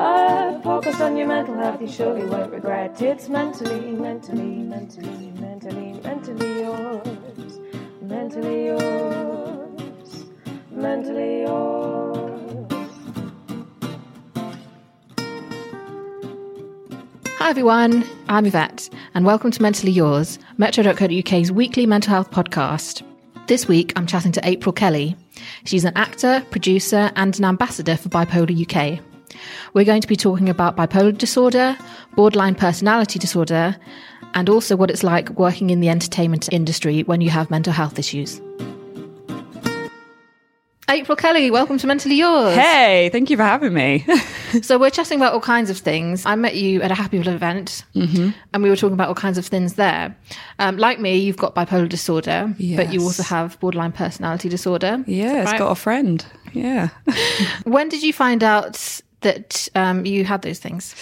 Podcast on your mental health you surely won't regret. It's mentally, mentally, mentally, mentally, mentally yours. Mentally yours. Mentally yours. Hi everyone, I'm Yvette, and welcome to Mentally Yours, Metro.co.uk's weekly mental health podcast. This week, I'm chatting to April Kelly. She's an actor, producer, and an ambassador for Bipolar UK. We're going to be talking about bipolar disorder, borderline personality disorder, and also what it's like working in the entertainment industry when you have mental health issues. April Kelly, welcome to Mentally Yours. Hey, thank you for having me. So we're chatting about all kinds of things. I met you at a Happy People event, and we were talking about all kinds of things there. Um, like me, you've got bipolar disorder, but you also have borderline personality disorder. yeah, it's got a friend. Yeah. When did you find out that um, you had those things?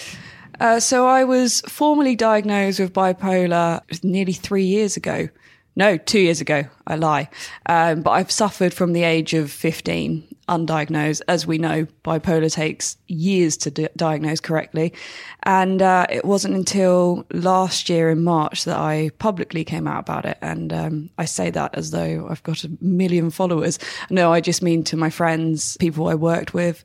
Uh, so I was formally diagnosed with bipolar nearly three years ago. No, two years ago. I lie. Um, but I've suffered from the age of 15, undiagnosed. As we know, bipolar takes years to di- diagnose correctly. And uh, it wasn't until last year in March that I publicly came out about it. And um, I say that as though I've got a million followers. No, I just mean to my friends, people I worked with.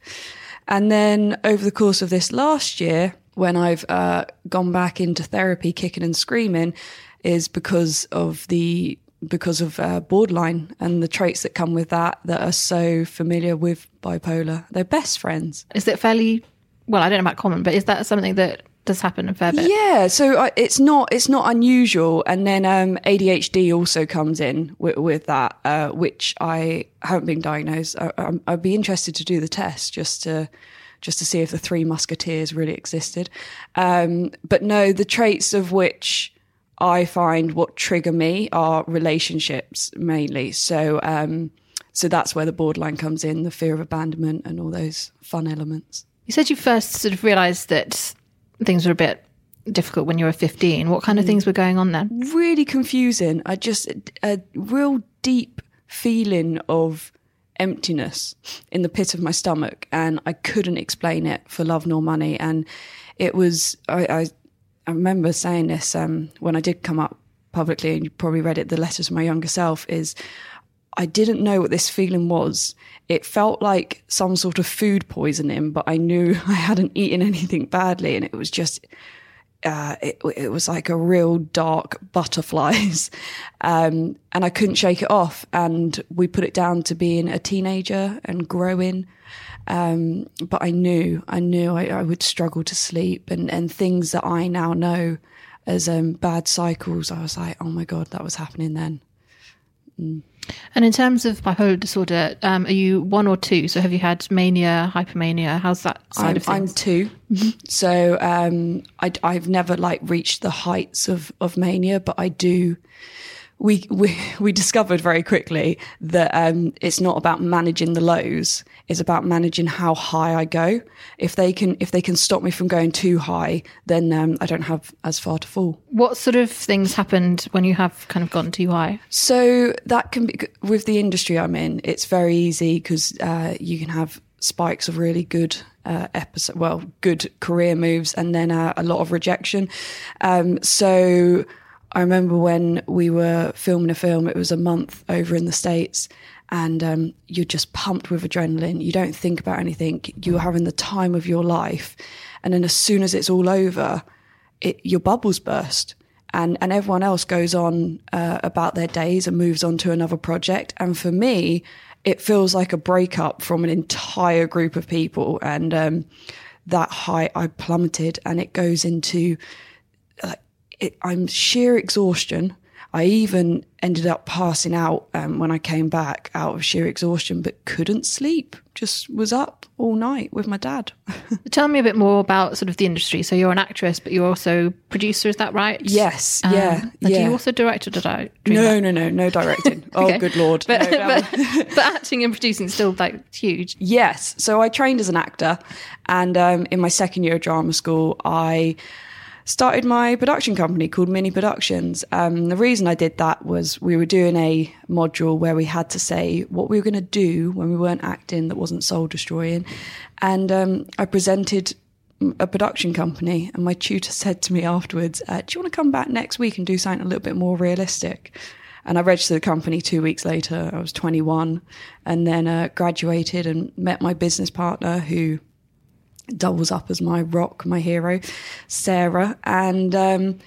And then over the course of this last year, when I've uh, gone back into therapy, kicking and screaming, is because of the because of uh, borderline and the traits that come with that that are so familiar with bipolar. They're best friends. Is it fairly well? I don't know about common, but is that something that does happen a fair bit? Yeah, so I, it's not it's not unusual, and then um, ADHD also comes in with, with that, uh, which I haven't been diagnosed. I, I'd be interested to do the test just to just to see if the Three Musketeers really existed. Um, but no, the traits of which I find what trigger me are relationships mainly. So um, so that's where the borderline comes in, the fear of abandonment, and all those fun elements. You said you first sort of realised that things were a bit difficult when you were 15. What kind of things were going on then? really confusing. I just a real deep feeling of emptiness in the pit of my stomach, and I couldn't explain it for love nor money. And it was I I, I remember saying this um, when I did come up publicly, and you probably read it. The letter to my younger self is. I didn't know what this feeling was. It felt like some sort of food poisoning, but I knew I hadn't eaten anything badly, and it was just uh, it, it was like a real dark butterflies. Um, and I couldn't shake it off. And we put it down to being a teenager and growing. Um, but I knew, I knew I, I would struggle to sleep and, and things that I now know as um, bad cycles. I was like, oh my God, that was happening then. And in terms of bipolar disorder, um, are you one or two? So have you had mania, hypomania? How's that side I'm, of I'm things? 2 so um, I, I've never like reached the heights of of mania, but I do we, we we discovered very quickly that um, it's not about managing the lows; it's about managing how high I go. If they can if they can stop me from going too high, then um, I don't have as far to fall. What sort of things happened when you have kind of gone too high? So that can be with the industry I'm in. It's very easy because uh, you can have spikes of really good uh, episode, well, good career moves, and then uh, a lot of rejection. Um, so I remember when we were filming a film, it was a month over in the States, and um, you're just pumped with adrenaline. You don't think about anything. You're having the time of your life. And then as soon as it's all over, it, your bubbles burst. And, and everyone else goes on uh, about their days and moves on to another project. And for me, it feels like a breakup from an entire group of people. And um, that high, I plummeted, and it goes into it, I'm sheer exhaustion. I even ended up passing out um, when I came back out of sheer exhaustion, but couldn't sleep. Just was up all night with my dad. Tell me a bit more about sort of the industry. So you're an actress, but you're also producer. Is that right? yes, Um, yeah, yeah. Do you also direct or did I? no, that? no, no, no directing. Okay. Oh, good lord. But, No, but, but acting and producing is still like huge. Yes. So I trained as an actor, and um, in my second year of drama school, I started my production company called Mini Productions. Um, the reason I did that was we were doing a module where we had to say what we were going to do when we weren't acting that wasn't soul destroying, and um, I presented a production company, and my tutor said to me afterwards, uh, "Do you want to come back next week and do something a little bit more realistic?" And I registered the company two weeks later. I was 21, and then uh, graduated and met my business partner, who doubles up as my rock, my hero, Sarah, and. Um,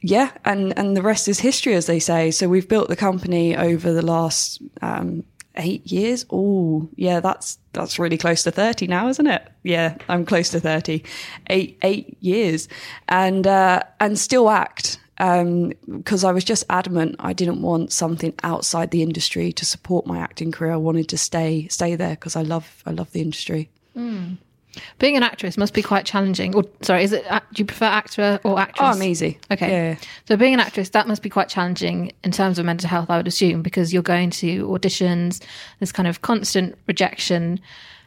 yeah, and, and the rest is history, as they say. So we've built the company over the last um, eight years. Oh, yeah, that's that's really close to thirty now, isn't it? Yeah, I'm close to thirty. Eight eight years, and uh, and still act because I was just adamant I didn't want something outside the industry to support my acting career. I wanted to stay stay there because I love I love the industry. Being an actress must be quite challenging. Or sorry, is it? uh, Do you prefer actor or actress? Oh, I'm easy. Okay. Yeah. So being an actress, that must be quite challenging in terms of mental health, I would assume, because you're going to auditions, this kind of constant rejection.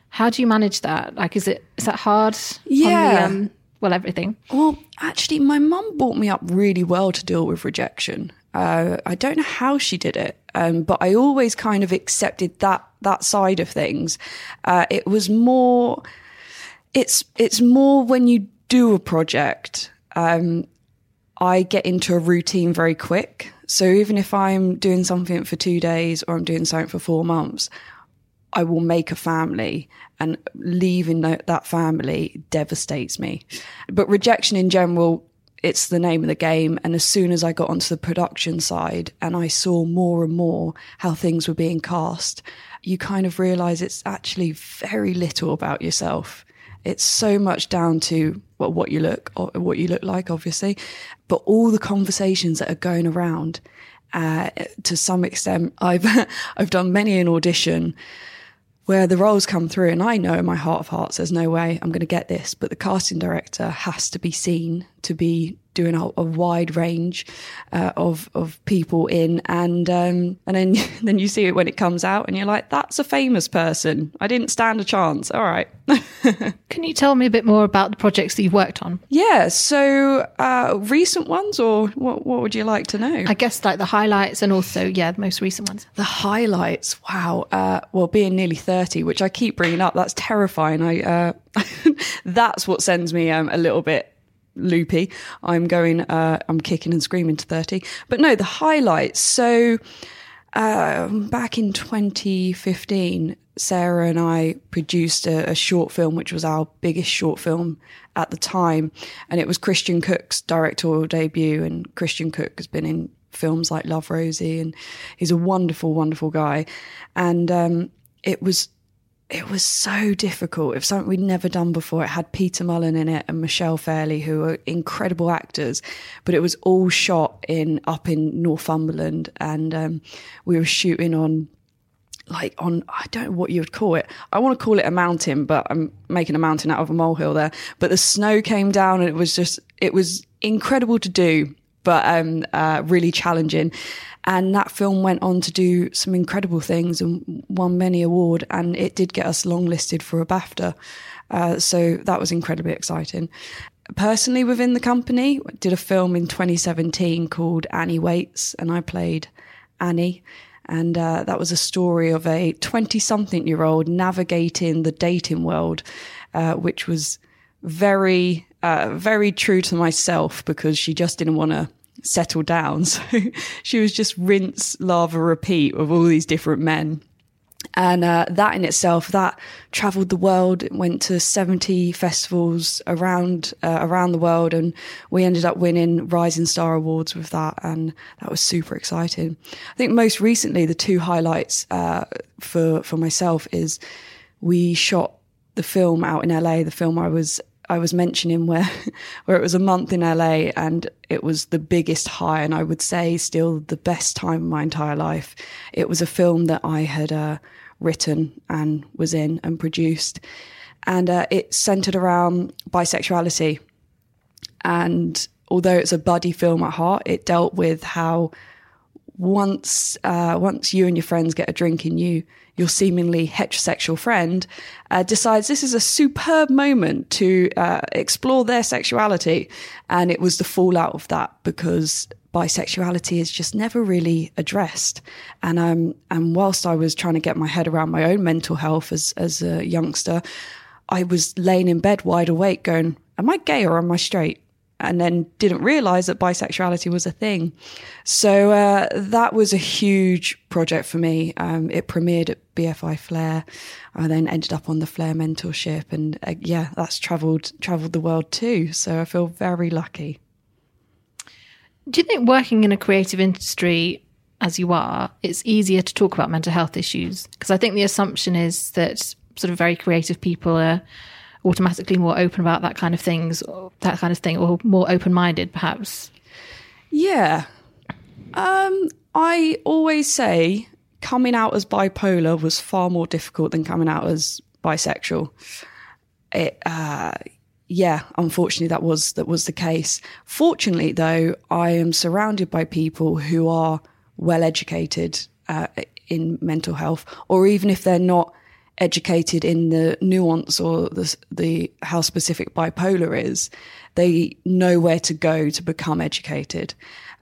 How do you manage that? Like, is it is that hard? Yeah. the, um, well, everything. Well, actually, my mum brought me up really well to deal with rejection. Uh, I don't know how she did it, um, but I always kind of accepted that that side of things. Uh, it was more, it's it's more when you do a project. Um, I get into a routine very quick. So even if I'm doing something for two days or I'm doing something for four months, I will make a family and leaving that family devastates me. But rejection in general, it's the name of the game. And as soon as I got onto the production side and I saw more and more how things were being cast, you kind of realize it's actually very little about yourself. It's so much down to well, what you look, or what you look like, obviously, but all the conversations that are going around. Uh, to some extent, I've I've done many an audition where the roles come through and I know in my heart of hearts there's no way I'm going to get this, but the casting director has to be seen to be doing a, a wide range uh, of of people in, and um, and then then you see it when it comes out, and you're like, that's a famous person. I didn't stand a chance. All right. Can you tell me a bit more about the projects that you've worked on? yeah. So uh, recent ones, or what? What would you like to know? I guess like the highlights and also, yeah, the most recent ones. The highlights, wow. Uh, well, being nearly thirty, which I keep bringing up, that's terrifying. I uh, that's what sends me um, a little bit loopy. I'm going, uh, I'm kicking and screaming to thirty. But no, the highlights. So um, back in 2015, Sarah and I produced a, a short film, which was our biggest short film at the time, and it was Christian Cooke's directorial debut. And Christian Cooke has been in films like Love Rosie, and he's a wonderful, wonderful guy. And um, it was it was so difficult. It was something we'd never done before. It had Peter Mullan in it and Michelle Fairley, who are incredible actors, but it was all shot in up in Northumberland, and um, we were shooting on like on I don't know what you would call it. I want to call it a mountain, but I'm making a mountain out of a molehill there. But the snow came down and it was just it was incredible to do. But um, uh, really challenging. And that film went on to do some incredible things and won many award. And it did get us longlisted for a BAFTA. Uh, so that was incredibly exciting. Personally, within the company, did a film in 2017 called Annie Waits, and I played Annie. And uh, that was a story of a 20 something year old navigating the dating world, uh, which was very, uh, very true to myself because she just didn't want to settle down. So she was just rinse, lava, repeat of all these different men. And uh, that in itself, that travelled the world, went to seventy festivals around uh, around the world, and we ended up winning Rising Star awards with that, and that was super exciting. I think most recently, the two highlights uh, for for myself is we shot the film out in LA, the film I was I was mentioning where where it was a month in LA and it was the biggest high and I would say still the best time of my entire life. It was a film that I had uh, written and was in and produced, and uh, it centered around bisexuality. And although it's a buddy film at heart, it dealt with how once uh, once you and your friends get a drink in you, your seemingly heterosexual friend uh, decides this is a superb moment to uh, explore their sexuality, and it was the fallout of that because bisexuality is just never really addressed. And um, and whilst I was trying to get my head around my own mental health as as a youngster, I was laying in bed wide awake, going, "Am I gay or am I straight?" And then didn't realize that bisexuality was a thing. So uh, that was a huge project for me. Um, it premiered at BFI Flare. I then ended up on the Flare mentorship, and uh, yeah, that's travelled travelled the world too. So I feel very lucky. Do you think working in a creative industry as you are, it's easier to talk about mental health issues? Because I think the assumption is that sort of very creative people are automatically more open about that kind of things, that kind of thing, or more open minded, perhaps? Yeah. Um, I always say coming out as bipolar was far more difficult than coming out as bisexual. It, uh, yeah, unfortunately, that was that was the case. Fortunately, though, I am surrounded by people who are well educated uh, in mental health, or even if they're not educated in the nuance or the, the how specific bipolar is, they know where to go to become educated.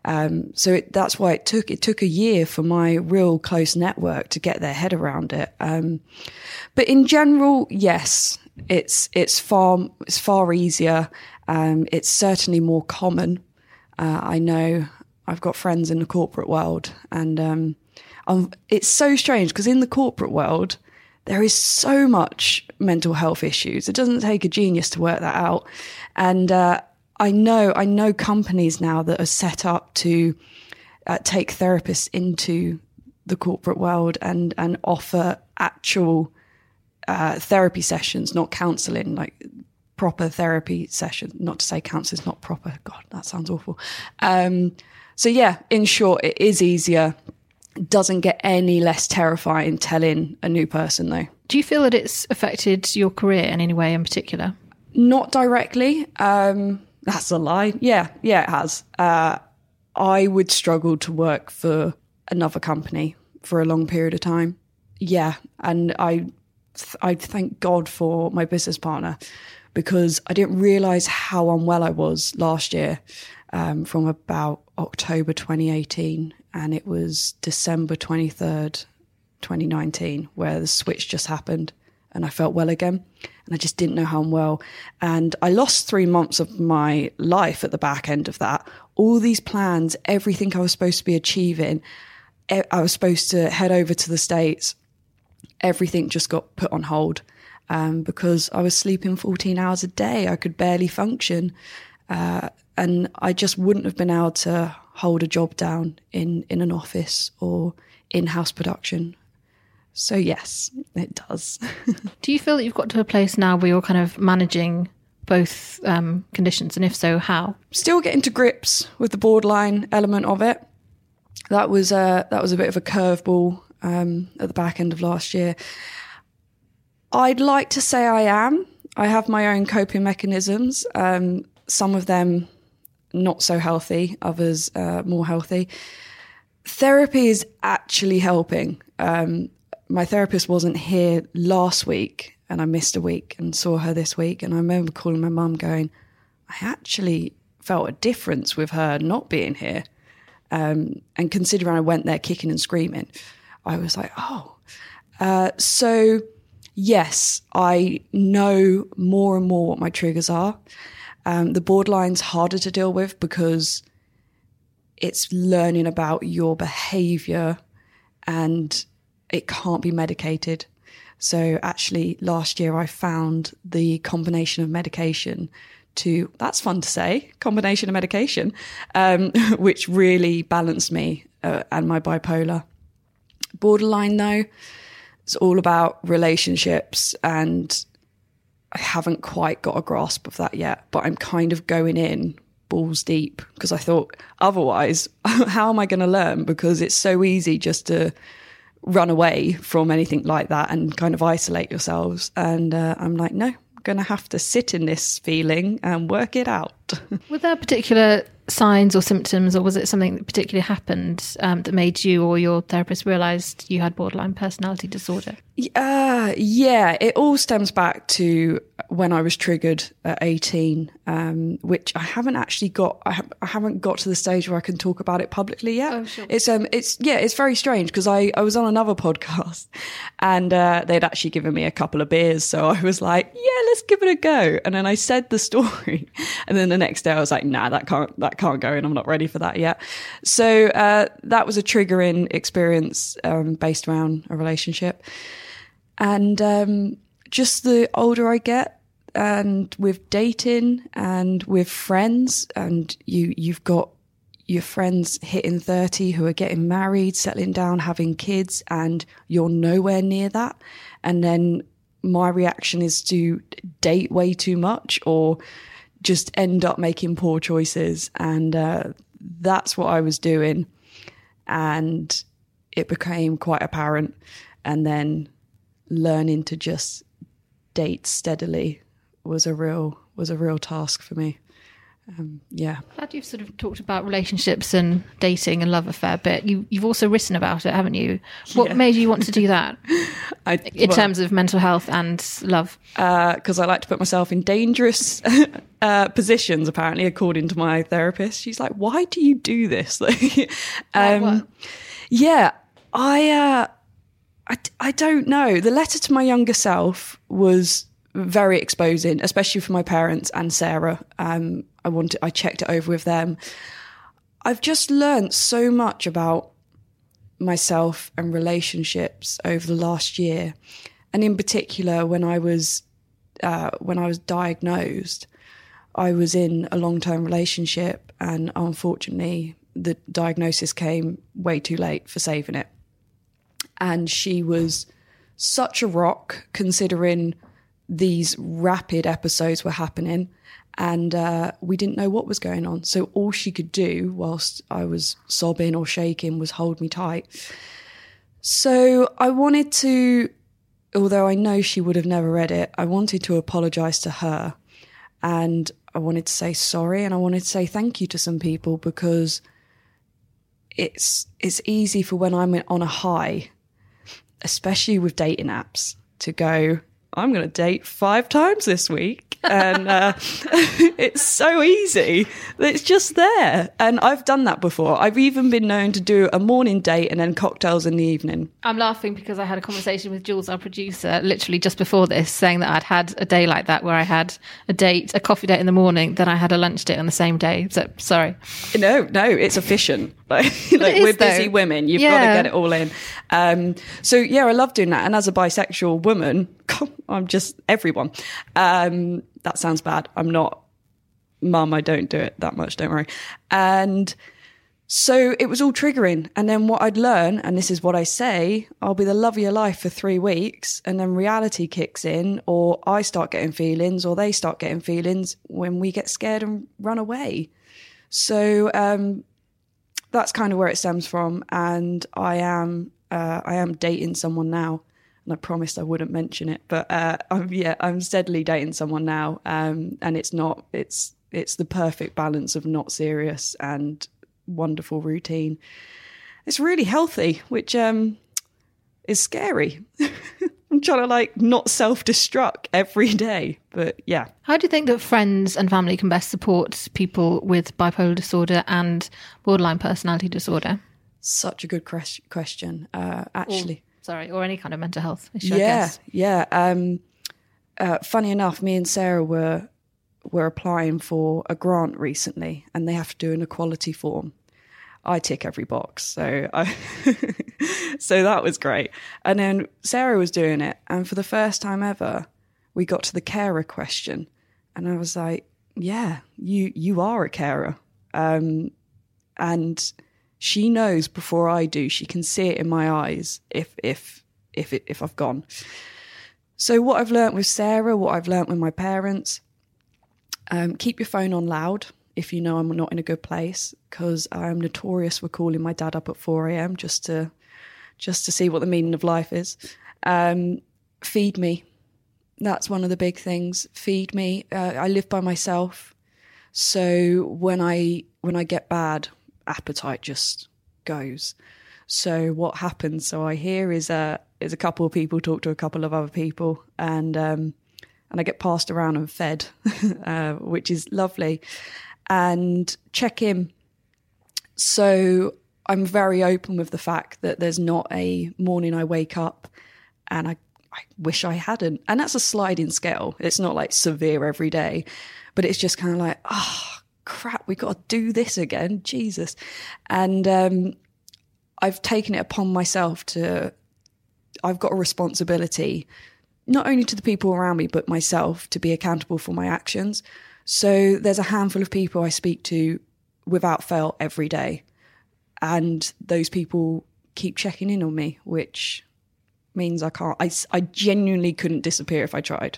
Um, so it, that's why it took it took a year for my real close network to get their head around it. Um, but in general, yes, it's it's far it's far easier. Um, it's certainly more common. Uh, I know I've got friends in the corporate world, and um, it's so strange because in the corporate world, there is so much mental health issues. It doesn't take a genius to work that out. And uh, I know, I know companies now that are set up to uh, take therapists into the corporate world and and offer actual uh, therapy sessions, not counselling, like proper therapy sessions. Not to say counselling is not proper. God, that sounds awful. Um, so yeah, in short, it is easier doesn't get any less terrifying telling a new person, though. Do you feel that it's affected your career in any way in particular? Not directly. Um, that's a lie. Yeah, yeah, it has. Uh, I would struggle to work for another company for a long period of time. Yeah, and I, I thank God for my business partner because I didn't realize how unwell I was last year um, from about October 2018 and it was December 23rd, 2019, where the switch just happened and I felt well again. And I just didn't know how I'm well. And I lost three months of my life at the back end of that. All these plans, everything I was supposed to be achieving, I was supposed to head over to the States. Everything just got put on hold um, because I was sleeping 14 hours a day. I could barely function. Uh, and I just wouldn't have been able to hold a job down in, in an office or in house production. So, yes, it does. Do you feel that you've got to a place now where you're kind of managing both um, conditions? And if so, how? Still getting to grips with the borderline element of it. That was, uh, that was a bit of a curveball um, at the back end of last year. I'd like to say I am. I have my own coping mechanisms. Um, some of them not so healthy, others uh, more healthy. Therapy is actually helping. Um, my therapist wasn't here last week, and I missed a week and saw her this week. And I remember calling my mum, going, "I actually felt a difference with her not being here." Um, and considering I went there kicking and screaming, I was like, "Oh." Uh, so yes, I know more and more what my triggers are. Um, the borderline's harder to deal with because it's learning about your behavior and it can't be medicated. So actually, last year I found the combination of medication to, that's fun to say, combination of medication, um, which really balanced me uh, and my bipolar. Borderline, though, it's all about relationships and I haven't quite got a grasp of that yet, but I'm kind of going in balls deep because I thought otherwise, how am I going to learn? Because it's so easy just to run away from anything like that and kind of isolate yourselves. And uh, I'm like, no, I'm going to have to sit in this feeling and work it out. Were there particular signs or symptoms, or was it something that particularly happened um, that made you or your therapist realised you had borderline personality disorder? Uh, yeah, it all stems back to when I was triggered at 18, um, which I haven't actually got. I, ha- I, haven't got to the stage where I can talk about it publicly yet. Oh, sure. It's um, it's yeah, it's very strange because I I was on another podcast and uh, they'd actually given me a couple of beers, so I was like, yeah, let's give it a go. And then I said the story, and then the next day I was like, nah, that can't that can't go, and I'm not ready for that yet. So uh, that was a triggering experience um, based around a relationship. And um, just the older I get, and with dating and with friends, and you you've got your friends hitting 30 who are getting married, settling down, having kids, and you're nowhere near that. And then my reaction is to date way too much or just end up making poor choices. And uh, that's what I was doing. And it became quite apparent. And then learning to just date steadily was a real was a real task for me. Um, yeah. Glad you've sort of talked about relationships and dating and love affair a fair bit. You you've also written about it, haven't you? What Yeah. made you want to do that I, in terms of mental health and love? because I like to put myself in dangerous uh, positions. Apparently, according to my therapist, she's like, "Why do you do this?" Like, um, what? yeah, I, uh, I, I don't know. The letter to my younger self was very exposing, especially for my parents and Sarah. Um, I wanted, I checked it over with them. I've just learned so much about myself and relationships over the last year, and in particular when I was uh, when I was diagnosed, I was in a long term relationship, and unfortunately, the diagnosis came way too late for saving it. And she was such a rock considering these rapid episodes were happening. And uh, we didn't know what was going on. So all she could do whilst I was sobbing or shaking was hold me tight. So I wanted to, although I know she would have never read it, I wanted to apologize to her. And I wanted to say sorry and I wanted to say thank you to some people because it's it's easy for when I'm on a high, especially with dating apps, to go, I'm going to date five times this week. And uh, it's so easy. It's just there. And I've done that before. I've even been known to do a morning date and then cocktails in the evening. I'm laughing because I had a conversation with Jules, our producer, literally just before this, saying that I'd had a day like that where I had a date, a coffee date in the morning, then I had a lunch date on the same day. So sorry. No, no, it's efficient. Like, like is, we're busy though. women. You've got to get it all in. Um, so yeah, I love doing that. And as a bisexual woman, I'm just everyone. Um, that sounds bad. I'm not mum. I don't do it that much. Don't worry. And so it was all triggering. And then what I'd learn, and this is what I say, I'll be the love of your life for three weeks. And then reality kicks in, or I start getting feelings, or they start getting feelings when we get scared and run away. So um, that's kind of where it stems from. And I am uh, I am dating someone now, and I promised I wouldn't mention it, but uh, I'm yeah I'm steadily dating someone now, um, and it's not it's It's the perfect balance of not serious and wonderful routine. It's really healthy, which um, is scary. I'm trying to like not self destruct every day. But yeah. How do you think that friends and family can best support people with bipolar disorder and borderline personality disorder? Such a good ques- question, uh, actually. Or, sorry, or any kind of mental health issue. Yeah, yeah. Um, uh, funny enough, me and Sarah were were applying for a grant recently, and they have to do an equality form. I tick every box. So I so that was great. And then Sarah was doing it, and for the first time ever, we got to the carer question, and I was like, "Yeah, you you are a carer," um, and she knows before I do. She can see it in my eyes if if if it, if I've gone. So what I've learnt with Sarah, what I've learnt with my parents, um, keep your phone on loud if you know I'm not in a good place because I'm notorious for calling my dad up at 4 a.m. just to just to see what the meaning of life is. Um, feed me. That's one of the big things. Feed me. Uh, I live by myself, so when I when I get bad, appetite just goes. So what happens? So I hear is a is a couple of people talk to a couple of other people, and um, and I get passed around and fed, uh, which is lovely and check in. So I'm very open with the fact that there's not a morning I wake up and I, I wish I hadn't. And that's a sliding scale. It's not like severe every day, but it's just kind of like, oh, crap, we got to do this again. Jesus. And um, I've taken it upon myself to, I've got a responsibility, not only to the people around me, but myself to be accountable for my actions. So there's a handful of people I speak to without fail every day. And those people keep checking in on me, which means I can't, I, I genuinely couldn't disappear if I tried.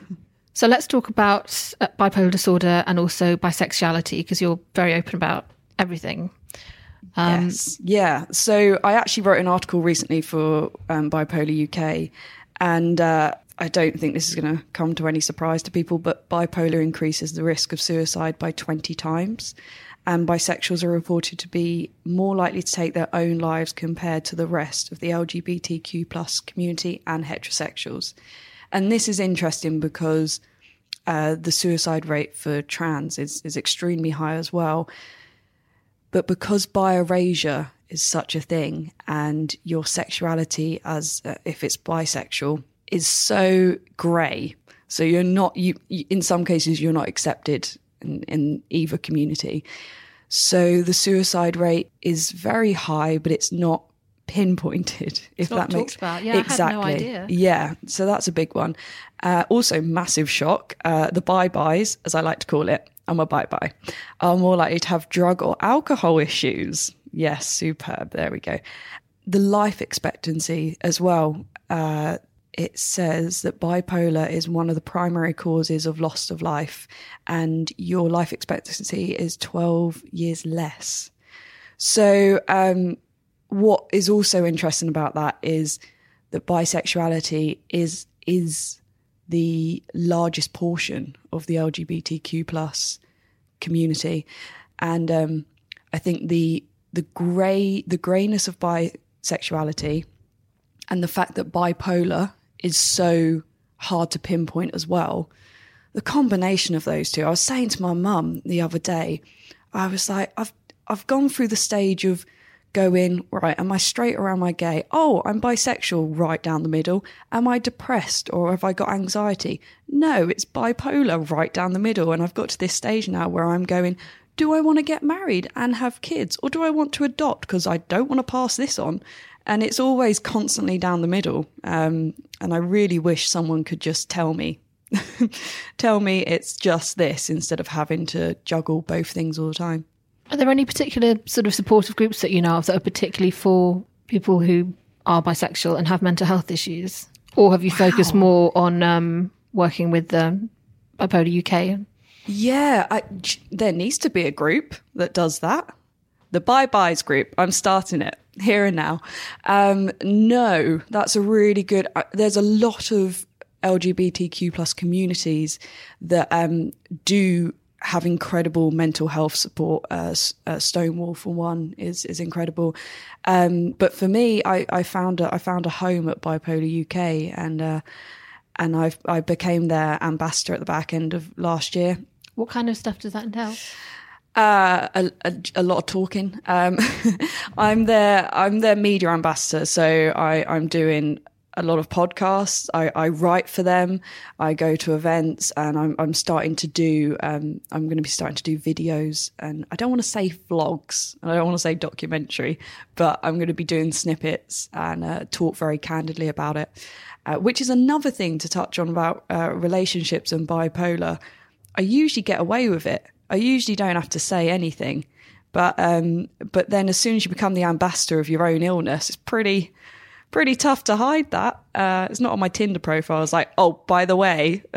so let's talk about uh, bipolar disorder and also bisexuality, because you're very open about everything. Um, yes. Yeah. So I actually wrote an article recently for um, Bipolar UK, and uh, I don't think this is going to come to any surprise to people, but bipolar increases the risk of suicide by 20 times. And bisexuals are reported to be more likely to take their own lives compared to the rest of the LGBTQ plus community and heterosexuals. And this is interesting because uh, the suicide rate for trans is, is extremely high as well. But because bi-erasure is such a thing and your sexuality as uh, if it's bisexual is so grey. So you're not you, you, in some cases you're not accepted in, in either community. So the suicide rate is very high, but it's not pinpointed. If that makes about. Yeah, exactly. No yeah, so that's a big one. Uh, also, massive shock. Uh, the bye byes, as I like to call it, I'm a bye bye, are more likely to have drug or alcohol issues. Yes, superb. There we go. The life expectancy as well. Uh, it says that bipolar is one of the primary causes of loss of life, and your life expectancy is 12 years less. So, um, what is also interesting about that is that bisexuality is is the largest portion of the LGBTQ plus community, and um, I think the the grey the greyness of bisexuality and the fact that bipolar is so hard to pinpoint as well. The combination of those two, I was saying to my mum the other day, I was like, I've I've gone through the stage of going, right, am I straight or am I gay? Oh, I'm bisexual, right down the middle. Am I depressed or have I got anxiety? No, it's bipolar, right down the middle. And I've got to this stage now where I'm going, do I want to get married and have kids or do I want to adopt because I don't want to pass this on? And it's always constantly down the middle. Um, and I really wish someone could just tell me, tell me it's just this instead of having to juggle both things all the time. Are there any particular sort of supportive groups that you know of that are particularly for people who are bisexual and have mental health issues, or have you focused wow. more on um, working with the Bipolar UK? Yeah, I, there needs to be a group that does that. The Bye Byes group. I'm starting it here and now. Um, no, that's a really good. Uh, there's a lot of LGBTQ plus communities that um, do have incredible mental health support. Uh, uh, Stonewall, for one, is is incredible. Um, but for me, I, I found a, I found a home at Bipolar UK, and uh, and I I became their ambassador at the back end of last year. What kind of stuff does that entail? Uh, a, a, a, lot of talking. Um, I'm their I'm their media ambassador, so I I'm doing a lot of podcasts. I, I write for them. I go to events, and I'm I'm starting to do. Um, I'm going to be starting to do videos, and I don't want to say vlogs. And I don't want to say documentary, but I'm going to be doing snippets and uh, talk very candidly about it. Uh, which is another thing to touch on about uh, relationships and bipolar. I usually get away with it. I usually don't have to say anything, but um, but then as soon as you become the ambassador of your own illness, it's pretty pretty tough to hide that. Uh, it's not on my Tinder profile. It's like, oh, by the way,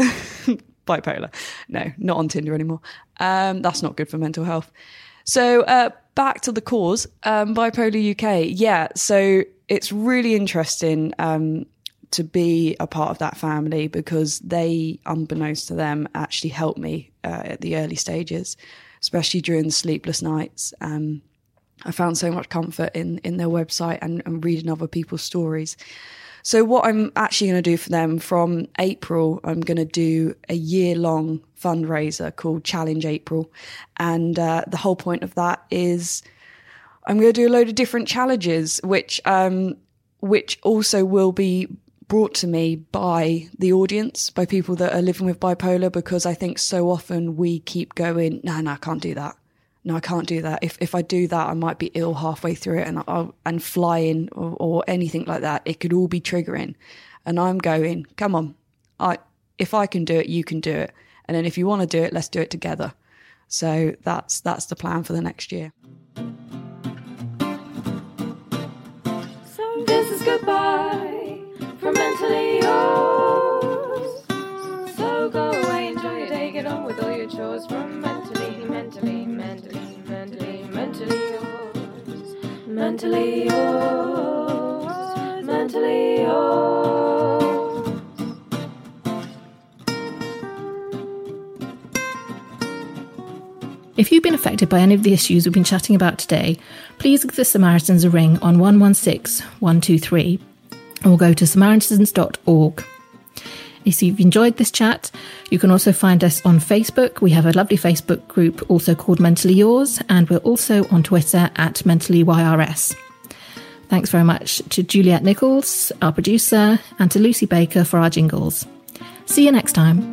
bipolar. No, not on Tinder anymore. Um, that's not good for mental health. So uh, back to the cause, um, bipolar UK. Yeah, so it's really interesting um, to be a part of that family because they, unbeknownst to them, actually helped me uh, at the early stages, especially during the sleepless nights. Um, I found so much comfort in in their website and, and reading other people's stories. So what I'm actually going to do for them from April, I'm going to do a year long fundraiser called Challenge April, and uh, the whole point of that is I'm going to do a load of different challenges, which um, which also will be brought to me by the audience, by people that are living with bipolar, because I think so often we keep going, no, no, I can't do that no, I can't do that. If if I do that, I might be ill halfway through it, and I'll, and flying or, or anything like that, it could all be triggering. And I'm going, come on, I if I can do it, you can do it. And then if you want to do it, let's do it together. So that's that's the plan for the next year. So this is goodbye mentally yours. So go away, enjoy your day, get on with all your chores from mentally, mentally, mentally, mentally, mentally yours. Mentally yours. Mentally yours. If you've been affected by any of the issues we've been chatting about today, please give the Samaritans a ring on 116 123 or go to samaritans.org. If you've enjoyed this chat, you can also find us on Facebook. We have a lovely Facebook group also called Mentally Yours, and we're also on Twitter at Mentally YRS. Thanks very much to Juliet Nichols, our producer, and to Lucy Baker for our jingles. See you next time.